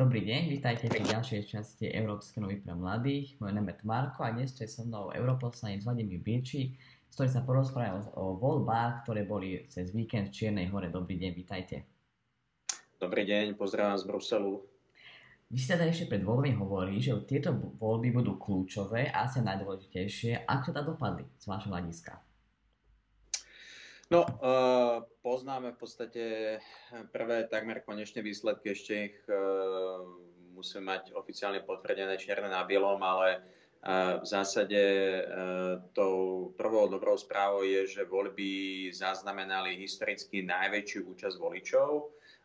Dobrý deň, vítajte pri ďalšej časti Európskej novy pre mladých. Moje name je Marko a dnes je so mnou europoslanec Vladimír Birči, s ktorým sa porozprávame o voľbách, ktoré boli cez víkend v Čiernej hore. Dobrý deň, vítajte. Dobrý deň, pozdravujem z Bruselu. Vy ste teda ešte pred voľbami hovorí, že tieto voľby budú kľúčové a asi najdôležitejšie. Ako to dopadli z vášho hľadiska? No, uh, poznáme v podstate prvé takmer konečné výsledky, ešte ich uh, musíme mať oficiálne potvrdené čierne na bielom, ale v zásade tou prvou dobrou správou je, že voľby zaznamenali historicky najväčšiu účasť voličov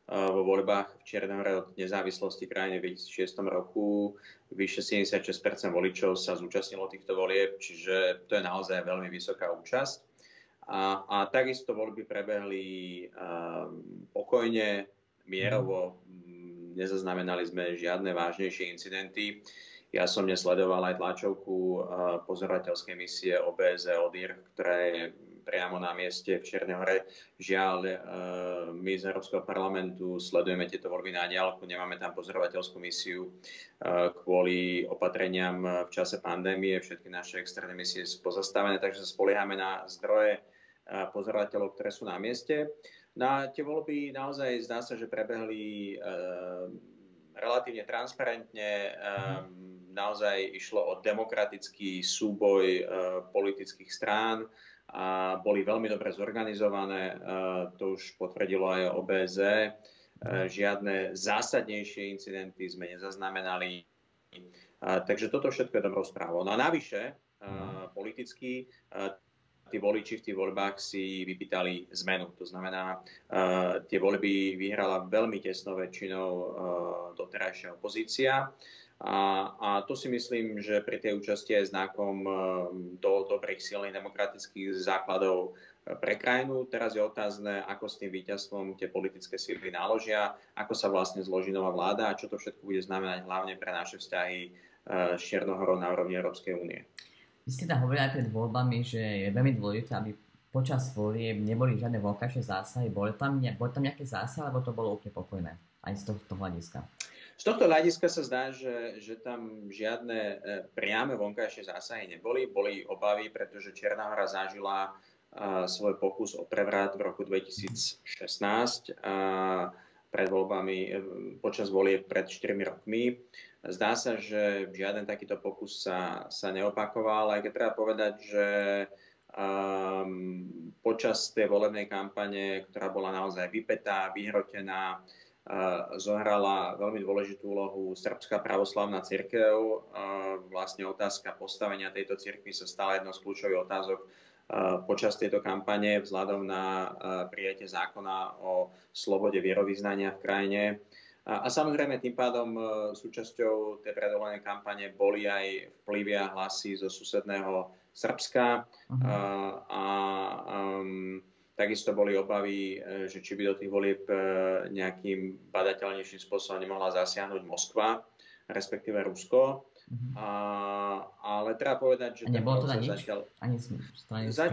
vo voľbách v Čiernej od nezávislosti krajiny v 2006 roku. Vyše 76% voličov sa zúčastnilo týchto volieb, čiže to je naozaj veľmi vysoká účasť. A, a takisto voľby prebehli um, pokojne, mierovo, mm, nezaznamenali sme žiadne vážnejšie incidenty. Ja som nesledoval aj tlačovku uh, pozorovateľskej misie OBZ ODIR, ktorá je priamo na mieste v Čiernej hore. Žiaľ, uh, my z Európskeho parlamentu sledujeme tieto voľby na diálku, nemáme tam pozorovateľskú misiu uh, kvôli opatreniam v čase pandémie. Všetky naše externé misie sú pozastavené, takže sa spoliehame na zdroje pozorovateľov, ktoré sú na mieste. Na tie voľby naozaj zdá sa, že prebehli e, relatívne transparentne. E, naozaj išlo o demokratický súboj e, politických strán a boli veľmi dobre zorganizované. To už potvrdilo aj OBZ. Žiadne zásadnejšie incidenty sme nezaznamenali. Takže toto všetko je dobrou správou. No a navyše, politicky tí voliči v tých voľbách si vypýtali zmenu. To znamená, uh, tie voľby vyhrala veľmi tesnou väčšinou uh, doterajšia opozícia. A, a to si myslím, že pri tej účasti je znakom do dobrých silných demokratických základov pre krajinu. Teraz je otázne, ako s tým víťazstvom tie politické síly naložia, ako sa vlastne zloží nová vláda a čo to všetko bude znamenať hlavne pre naše vzťahy s Čiernohorou na úrovni Európskej únie. Vy ste tam hovorili aj pred voľbami, že je veľmi dôležité, aby počas volieb neboli žiadne voľkajšie zásahy. Boli tam, boli tam nejaké zásahy, alebo to bolo úplne pokojné? Aj z tohto hľadiska. Z tohto hľadiska sa zdá, že, že tam žiadne e, priame vonkajšie zásahy neboli. Boli obavy, pretože Černá hora zažila a, svoj pokus o prevrat v roku 2016 a, pred voľbami, e, počas volieb pred 4 rokmi. Zdá sa, že žiaden takýto pokus sa, sa neopakoval, aj keď treba povedať, že um, počas tej volebnej kampane, ktorá bola naozaj vypetá, vyhrotená, uh, zohrala veľmi dôležitú úlohu Srbská pravoslavná církev. Uh, vlastne otázka postavenia tejto církvy sa stala jednou z kľúčových otázok počas tejto kampane vzhľadom na uh, prijatie zákona o slobode vierovýznania v krajine. A, a samozrejme tým pádom e, súčasťou tej predvolenej kampane boli aj vplyvy a hlasy zo susedného Srbska. Uh-huh. A, a um, takisto boli obavy, e, že či by do tých volieb e, nejakým badateľnejším spôsobom nemohla zasiahnuť Moskva, respektíve Rusko. Uh-huh. A, ale treba povedať, že... A nebolo to na nič? Zatiaľ, Ani z strany za,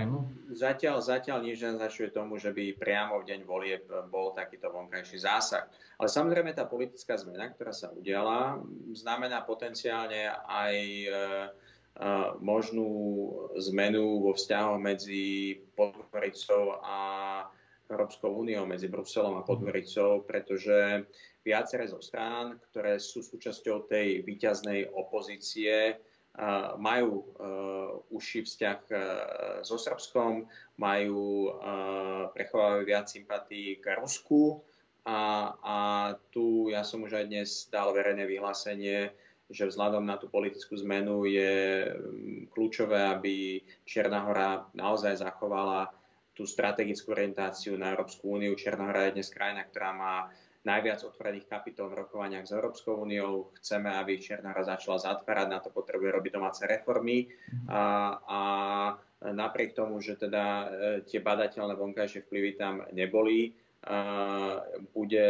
zatiaľ, zatiaľ nič nezačuje tomu, že by priamo v deň volieb bol takýto vonkajší zásah. Ale samozrejme tá politická zmena, ktorá sa udiala, znamená potenciálne aj e, e, možnú zmenu vo vzťahoch medzi Podgoricou a Európskou úniou, medzi Bruselom a Podgoricou, pretože viaceré zo strán, ktoré sú súčasťou tej výťaznej opozície, majú užší vzťah so Srbskom, majú, prechovávajú viac sympatí k Rusku a, a tu ja som už aj dnes dal verejné vyhlásenie, že vzhľadom na tú politickú zmenu je kľúčové, aby Čierna hora naozaj zachovala tú strategickú orientáciu na Európsku úniu. Čierna hora je dnes krajina, ktorá má najviac otvorených kapitol v rokovaniach s Európskou úniou. Chceme, aby Čierna hora začala zatvárať, na to potrebuje robiť domáce reformy. A, a napriek tomu, že teda e, tie badateľné vonkajšie vplyvy tam neboli, bude,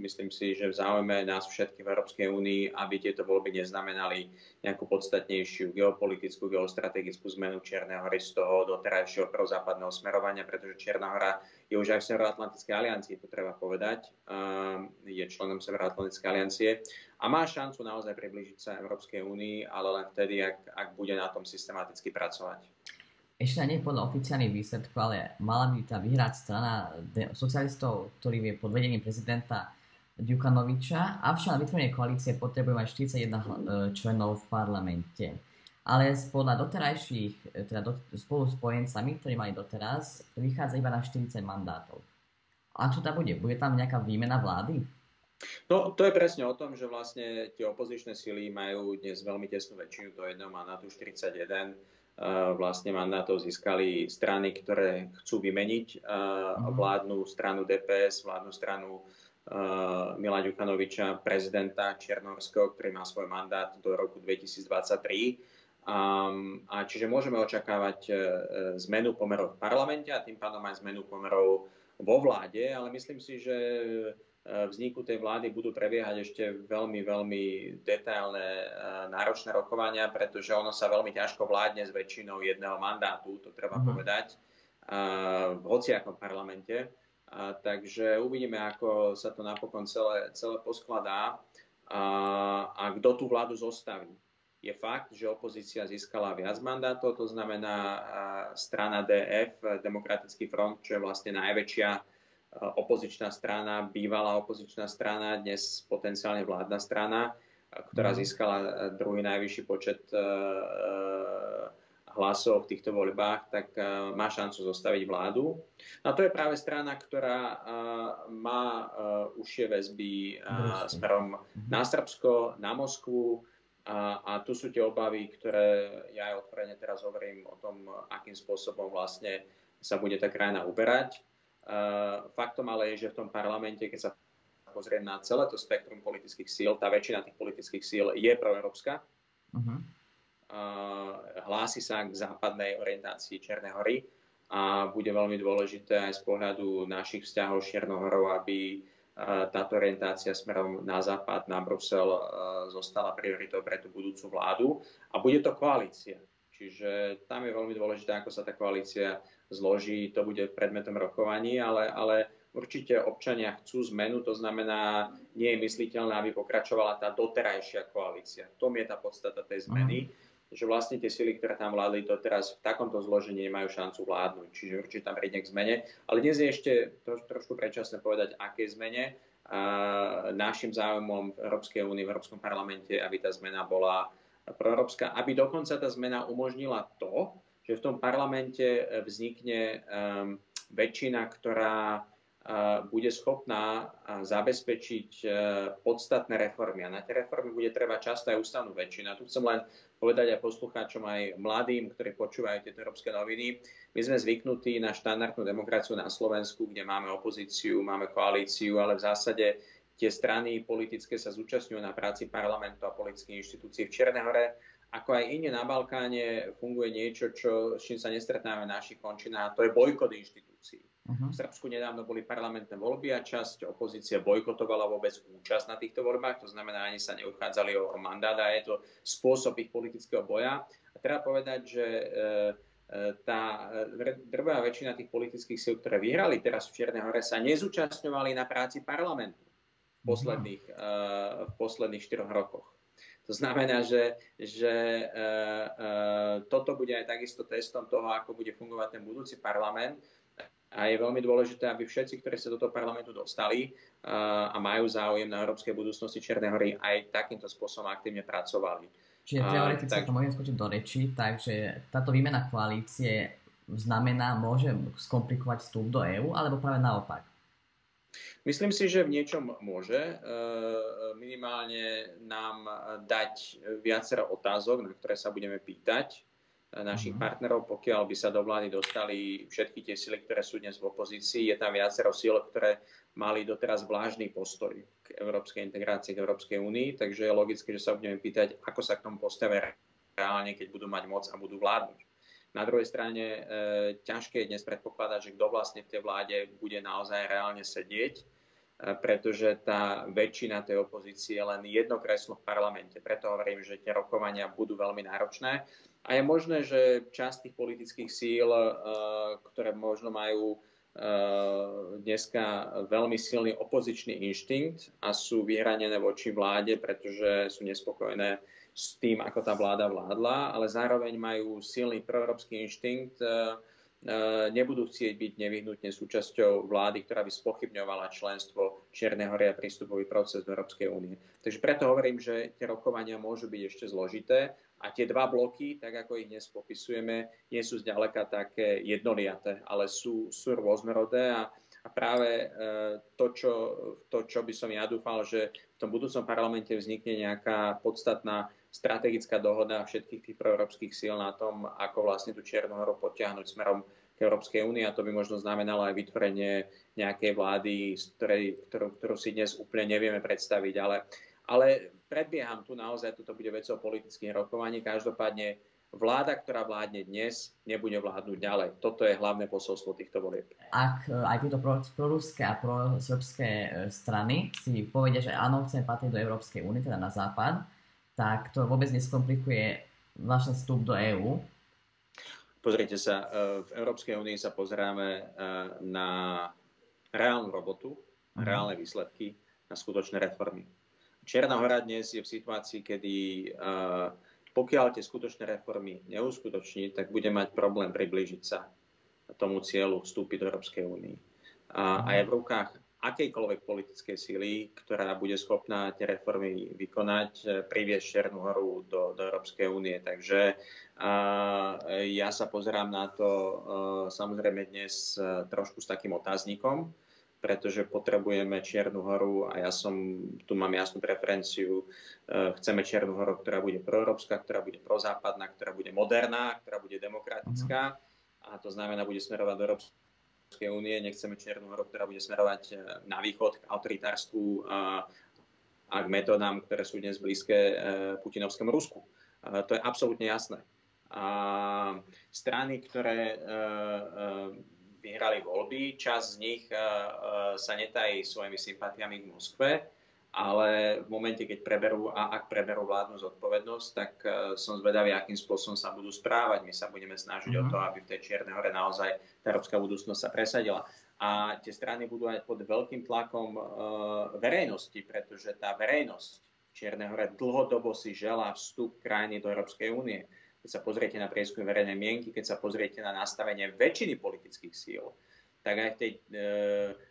myslím si, že v záujme nás všetkých v Európskej únii, aby tieto voľby neznamenali nejakú podstatnejšiu geopolitickú, geostrategickú zmenu Čiernej hory z toho doterajšieho prozápadného smerovania, pretože Čierna hora je už aj v Severoatlantickej aliancii, to treba povedať, je členom Severoatlantickej aliancie a má šancu naozaj priblížiť sa Európskej únii, ale len vtedy, ak, ak bude na tom systematicky pracovať ešte nie podľa oficiálnych výsledkov, ale mala by tá vyhrať strana socialistov, ktorý je pod vedením prezidenta Djukanoviča, avšak na vytvorenie koalície potrebuje mať 41 e, členov v parlamente. Ale podľa doterajších, e, teda do, spolu s spojencami, ktorí mali doteraz, vychádza iba na 40 mandátov. A čo tam bude? Bude tam nejaká výmena vlády? No, to je presne o tom, že vlastne tie opozičné sily majú dnes veľmi tesnú väčšinu, má na tú 41 vlastne mandátov získali strany, ktoré chcú vymeniť mhm. vládnu stranu DPS, vládnu stranu Mila Ďukanoviča, prezidenta Černorského, ktorý má svoj mandát do roku 2023. A čiže môžeme očakávať e, zmenu pomerov v parlamente a tým pádom aj zmenu pomerov vo vláde, ale myslím si, že vzniku tej vlády budú prebiehať ešte veľmi, veľmi detailné, e, náročné rokovania, pretože ono sa veľmi ťažko vládne s väčšinou jedného mandátu, to treba uh-huh. povedať, v hociakom parlamente. A, takže uvidíme, ako sa to napokon celé, celé poskladá a, a kto tú vládu zostaví. Je fakt, že opozícia získala viac mandátov, to znamená strana DF, Demokratický front, čo je vlastne najväčšia opozičná strana, bývalá opozičná strana, dnes potenciálne vládna strana, ktorá mhm. získala e, druhý najvyšší počet e, e, hlasov v týchto voľbách, tak má šancu zostaviť vládu. A to je práve strana, ktorá má užšie väzby smerom mhm. na Srbsko, na Moskvu, a, a tu sú tie obavy, ktoré ja aj otvorene teraz hovorím o tom, akým spôsobom vlastne sa bude tá krajina uberať. Faktom ale je, že v tom parlamente, keď sa pozriem na celé to spektrum politických síl, tá väčšina tých politických síl je proeurópska. Uh-huh. Hlási sa k západnej orientácii Černej hory a bude veľmi dôležité aj z pohľadu našich vzťahov s Černou horou, aby táto orientácia smerom na západ, na Brusel zostala prioritou pre tú budúcu vládu. A bude to koalícia. Čiže tam je veľmi dôležité, ako sa tá koalícia zloží, to bude predmetom rokovaní, ale, ale určite občania chcú zmenu, to znamená, nie je mysliteľné, aby pokračovala tá doterajšia koalícia. V tom je tá podstata tej zmeny, mm. že vlastne tie sily, ktoré tam vládli doteraz v takomto zložení nemajú šancu vládnuť. Čiže určite tam príde k zmene. Ale dnes je ešte troš, trošku predčasné povedať, aké zmene. A našim záujmom v Európskej únii, v Európskom parlamente, aby tá zmena bola proeurópska, aby dokonca tá zmena umožnila to, že v tom parlamente e, vznikne um, väčšina, ktorá uh, bude schopná uh, zabezpečiť podstatné reformy. A na tie reformy bude treba často aj ústavnú väčšinu. A tu chcem len povedať aj poslucháčom, aj mladým, ktorí počúvajú tieto európske noviny. My sme zvyknutí na štandardnú demokraciu na Slovensku, kde máme opozíciu, máme koalíciu, ale v zásade tie strany politické sa zúčastňujú na práci parlamentu a politických inštitúcií v Čiernej hore ako aj inde na Balkáne funguje niečo, čo, s čím sa nestretnáme v našich končinách, a to je bojkot inštitúcií. Uh-huh. V Srbsku nedávno boli parlamentné voľby a časť opozície bojkotovala vôbec účasť na týchto voľbách, to znamená, ani sa neuchádzali o mandát a je to spôsob ich politického boja. A treba povedať, že e, e tá drvá väčšina tých politických síl, ktoré vyhrali teraz v Čiernej hore, sa nezúčastňovali na práci parlamentu v posledných, uh, v posledných štyroch rokoch. To znamená, že, že e, e, toto bude aj takisto testom toho, ako bude fungovať ten budúci parlament. A je veľmi dôležité, aby všetci, ktorí sa do toho parlamentu dostali uh, a majú záujem na európskej budúcnosti Čiernej hory, aj takýmto spôsobom aktívne pracovali. Čiže teoreticky, tak... to môžem skočiť do reči, takže táto výmena koalície znamená, môže skomplikovať vstup do EÚ, alebo práve naopak? Myslím si, že v niečom môže e, minimálne nám dať viacero otázok, na ktoré sa budeme pýtať e, našich uh-huh. partnerov, pokiaľ by sa do vlády dostali všetky tie sily, ktoré sú dnes v opozícii. Je tam viacero síl, ktoré mali doteraz vlážny postoj k európskej integrácii, k Európskej únii, takže je logické, že sa budeme pýtať, ako sa k tomu postavia reálne, keď budú mať moc a budú vládnuť. Na druhej strane e, ťažké je dnes predpokladať, že kto vlastne v tej vláde bude naozaj reálne sedieť, e, pretože tá väčšina tej opozície je len jedno kreslo v parlamente. Preto hovorím, že tie rokovania budú veľmi náročné. A je možné, že časť tých politických síl, e, ktoré možno majú dneska veľmi silný opozičný inštinkt a sú vyhranené voči vláde, pretože sú nespokojné s tým, ako tá vláda vládla, ale zároveň majú silný proeurópsky inštinkt, nebudú chcieť byť nevyhnutne súčasťou vlády, ktorá by spochybňovala členstvo Čiernej hory a prístupový proces do Európskej únie. Takže preto hovorím, že tie rokovania môžu byť ešte zložité a tie dva bloky, tak ako ich dnes popisujeme, nie sú zďaleka také jednoliaté, ale sú, sú rôznorodé a, a práve e, to čo, to, čo by som ja dúfal, že v tom budúcom parlamente vznikne nejaká podstatná strategická dohoda všetkých tých proeurópskych síl na tom, ako vlastne tú Čiernu horu potiahnuť smerom k Európskej únii a to by možno znamenalo aj vytvorenie nejakej vlády, ktorej, ktorú, ktorú si dnes úplne nevieme predstaviť, ale ale predbieham tu naozaj, toto bude vecou politických rokovaní. Každopádne vláda, ktorá vládne dnes, nebude vládnuť ďalej. Toto je hlavné posolstvo týchto volieb. Ak aj tieto proruské a prosrbské e, strany si povedia, že áno, chceme patriť do Európskej únie, teda na západ, tak to vôbec neskomplikuje vlastne vstup do EÚ. Pozrite sa, e, v Európskej únii sa pozeráme na reálnu robotu, uh-huh. reálne výsledky, na skutočné reformy. Čierna hora dnes je v situácii, kedy uh, pokiaľ tie skutočné reformy neuskutoční, tak bude mať problém priblížiť sa tomu cieľu vstúpiť do Európskej únie. A, a je v rukách akejkoľvek politickej síly, ktorá bude schopná tie reformy vykonať, e, priviesť Čiernu horu do, do Európskej únie. Takže a, ja sa pozerám na to a, e, samozrejme dnes trošku s takým otáznikom, pretože potrebujeme Čiernu horu a ja som, tu mám jasnú preferenciu, e, chceme Čiernu horu, ktorá bude proeurópska, ktorá bude prozápadná, ktorá bude moderná, ktorá bude demokratická a to znamená, bude smerovať do Európskej únie. Nechceme Čiernu horu, ktorá bude smerovať e, na východ k autoritárstvu a, a k metodám, ktoré sú dnes blízke e, putinovskému Rusku. To je absolútne jasné. A strany, ktoré vyhrali voľby. Čas z nich sa netají svojimi sympatiami v Moskve, ale v momente, keď preberú a ak preberú vládnu zodpovednosť, tak eh, som zvedavý, akým spôsobom sa budú správať. My sa budeme snažiť mm-hmm. o to, mhm. aby v tej Čiernej hore naozaj tá európska budúcnosť sa presadila. A tie strany budú aj pod veľkým tlakom e, verejnosti, pretože tá verejnosť v Čiernej hore dlhodobo si želá vstup krajiny do Európskej únie keď sa pozriete na prieskum verejnej mienky, keď sa pozriete na nastavenie väčšiny politických síl, tak aj v tej e,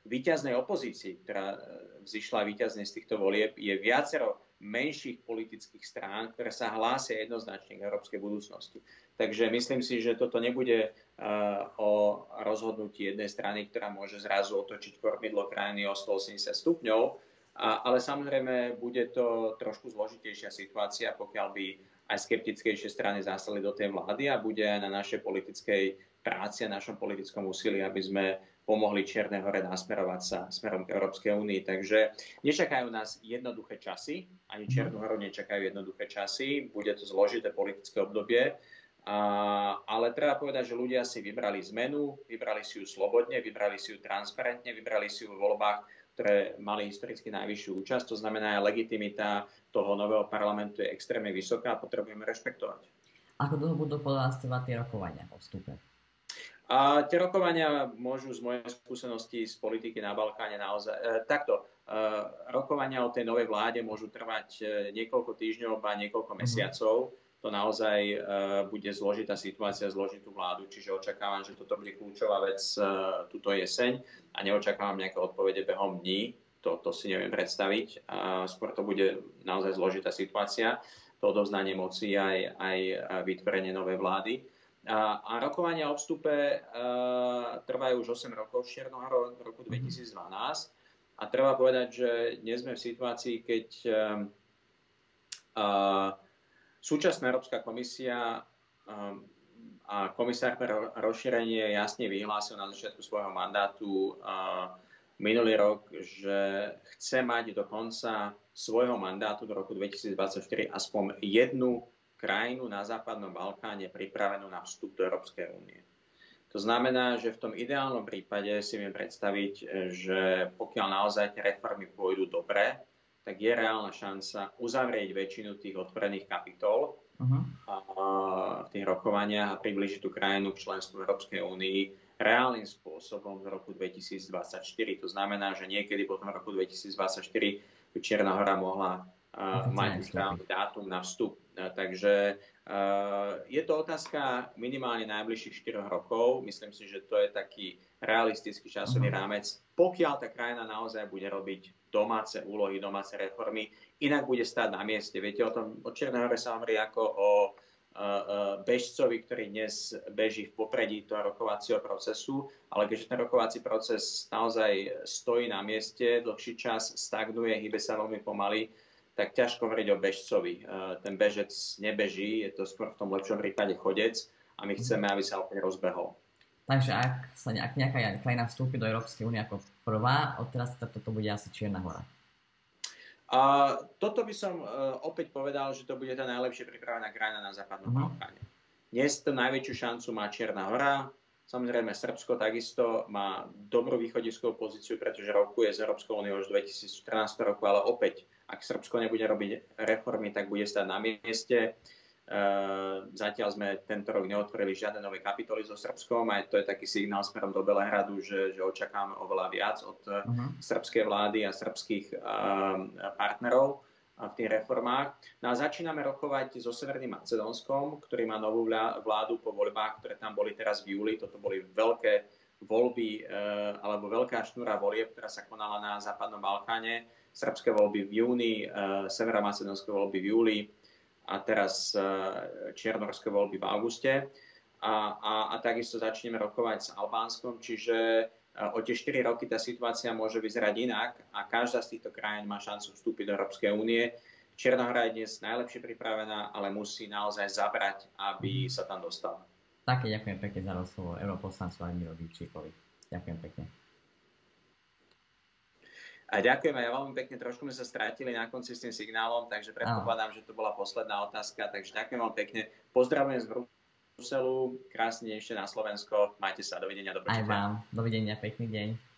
výťaznej opozícii, ktorá e, vzýšla výťazne z týchto volieb, je viacero menších politických strán, ktoré sa hlásia jednoznačne k európskej budúcnosti. Takže myslím si, že toto nebude uh, o rozhodnutí jednej strany, ktorá môže zrazu otočiť kormidlo krajiny o 180 stupňov, ale samozrejme bude to trošku zložitejšia situácia, pokiaľ by aj skeptickejšie strany zásali do tej vlády a bude aj na našej politickej práci a našom politickom úsilí, aby sme pomohli Čiernej hore nasmerovať sa smerom k Európskej únii. Takže nečakajú nás jednoduché časy, ani. Čiernu horu nečakajú jednoduché časy, bude to zložité politické obdobie, a, ale treba povedať, že ľudia si vybrali zmenu, vybrali si ju slobodne, vybrali si ju transparentne, vybrali si ju v voľbách ktoré mali historicky najvyššiu účasť. To znamená, legitimita toho nového parlamentu je extrémne vysoká a potrebujeme rešpektovať. Ako dlho budú podľa vás trvať tie rokovania o vstupe? A tie rokovania môžu z mojej skúsenosti z politiky na Balkáne naozaj... E, takto, e, rokovania o tej novej vláde môžu trvať e, niekoľko týždňov a niekoľko mhm. mesiacov. To naozaj e, bude zložitá situácia, zložitú vládu, čiže očakávam, že toto bude kľúčová vec e, túto jeseň a neočakávam nejaké odpovede behom dní, to, to si neviem predstaviť. A skôr to bude naozaj zložitá situácia, to odovzdanie moci aj, aj vytvorenie novej vlády. A, a rokovania o vstupe uh, trvajú už 8 rokov, z Čiernohoro v roku 2012. A treba povedať, že dnes sme v situácii, keď uh, uh, Súčasná Európska komisia a komisár pre rozšírenie jasne vyhlásil na začiatku svojho mandátu minulý rok, že chce mať do konca svojho mandátu do roku 2024 aspoň jednu krajinu na západnom Balkáne pripravenú na vstup do Európskej únie. To znamená, že v tom ideálnom prípade si viem predstaviť, že pokiaľ naozaj tie reformy pôjdu dobre, tak je reálna šanca uzavrieť väčšinu tých otvorených kapitol uh-huh. v tých rokovaniach a približiť tú krajinu k členstvu Európskej únii reálnym spôsobom v roku 2024. To znamená, že niekedy po tom roku 2024 by Čierna hora mohla uh, mať dátum na vstup. Takže je to otázka minimálne najbližších 4 rokov. Myslím si, že to je taký realistický časový uh-huh. rámec, pokiaľ tá krajina naozaj bude robiť domáce úlohy, domáce reformy, inak bude stáť na mieste. Viete, o tom o Čiernej hore sa hovorí ako o bežcovi, ktorý dnes beží v popredí toho rokovacieho procesu, ale keďže ten rokovací proces naozaj stojí na mieste, dlhší čas stagnuje, hýbe sa veľmi pomaly, tak ťažko hovoriť o bežcovi. Ten bežec nebeží, je to skôr v tom lepšom prípade chodec a my chceme, aby sa opäť rozbehol. Takže ak, sa, ak nejaká krajina vstúpi do Európskej únie ako prvá, odteraz toto bude asi Čierna hora. A toto by som uh, opäť povedal, že to bude tá najlepšie pripravená krajina na západnom uh-huh. Balkáne. Dnes to najväčšiu šancu má Čierna hora, Samozrejme, Srbsko takisto má dobrú východiskovú pozíciu, pretože rokuje s Európskou úniou už 2014 roku, ale opäť, ak Srbsko nebude robiť reformy, tak bude stať na mieste. Ehm, zatiaľ sme tento rok neotvorili žiadne nové kapitoly so Srbskom a to je taký signál smerom do Belehradu, že, že očakáme oveľa viac od uh-huh. srbskej vlády a srbských uh, partnerov v tých reformách. No a začíname rokovať so Severným Macedónskom, ktorý má novú vládu po voľbách, ktoré tam boli teraz v júli. Toto boli veľké voľby uh, alebo veľká šnúra volieb, ktorá sa konala na Západnom Balkáne. Srbské voľby v júni, uh, Severomacedónske voľby v júli a teraz e, čiernorské voľby v auguste. A, a, a takisto začneme rokovať s Albánskom, čiže o tie 4 roky tá situácia môže vyzerať inak a každá z týchto krajín má šancu vstúpiť do Európskej únie. Čierna hra je dnes najlepšie pripravená, ale musí naozaj zabrať, aby sa tam dostala. Také ďakujem pekne za rozhovor. Europoslancu Admirovi Číkovi. Ďakujem pekne. A ďakujem aj ja veľmi pekne, trošku sme sa strátili na konci s tým signálom, takže predpokladám, že to bola posledná otázka, takže ďakujem veľmi pekne. Pozdravujem z Bruselu, krásne ešte na Slovensko, majte sa, dovidenia, dobrý Aj vám, dovidenia, pekný deň.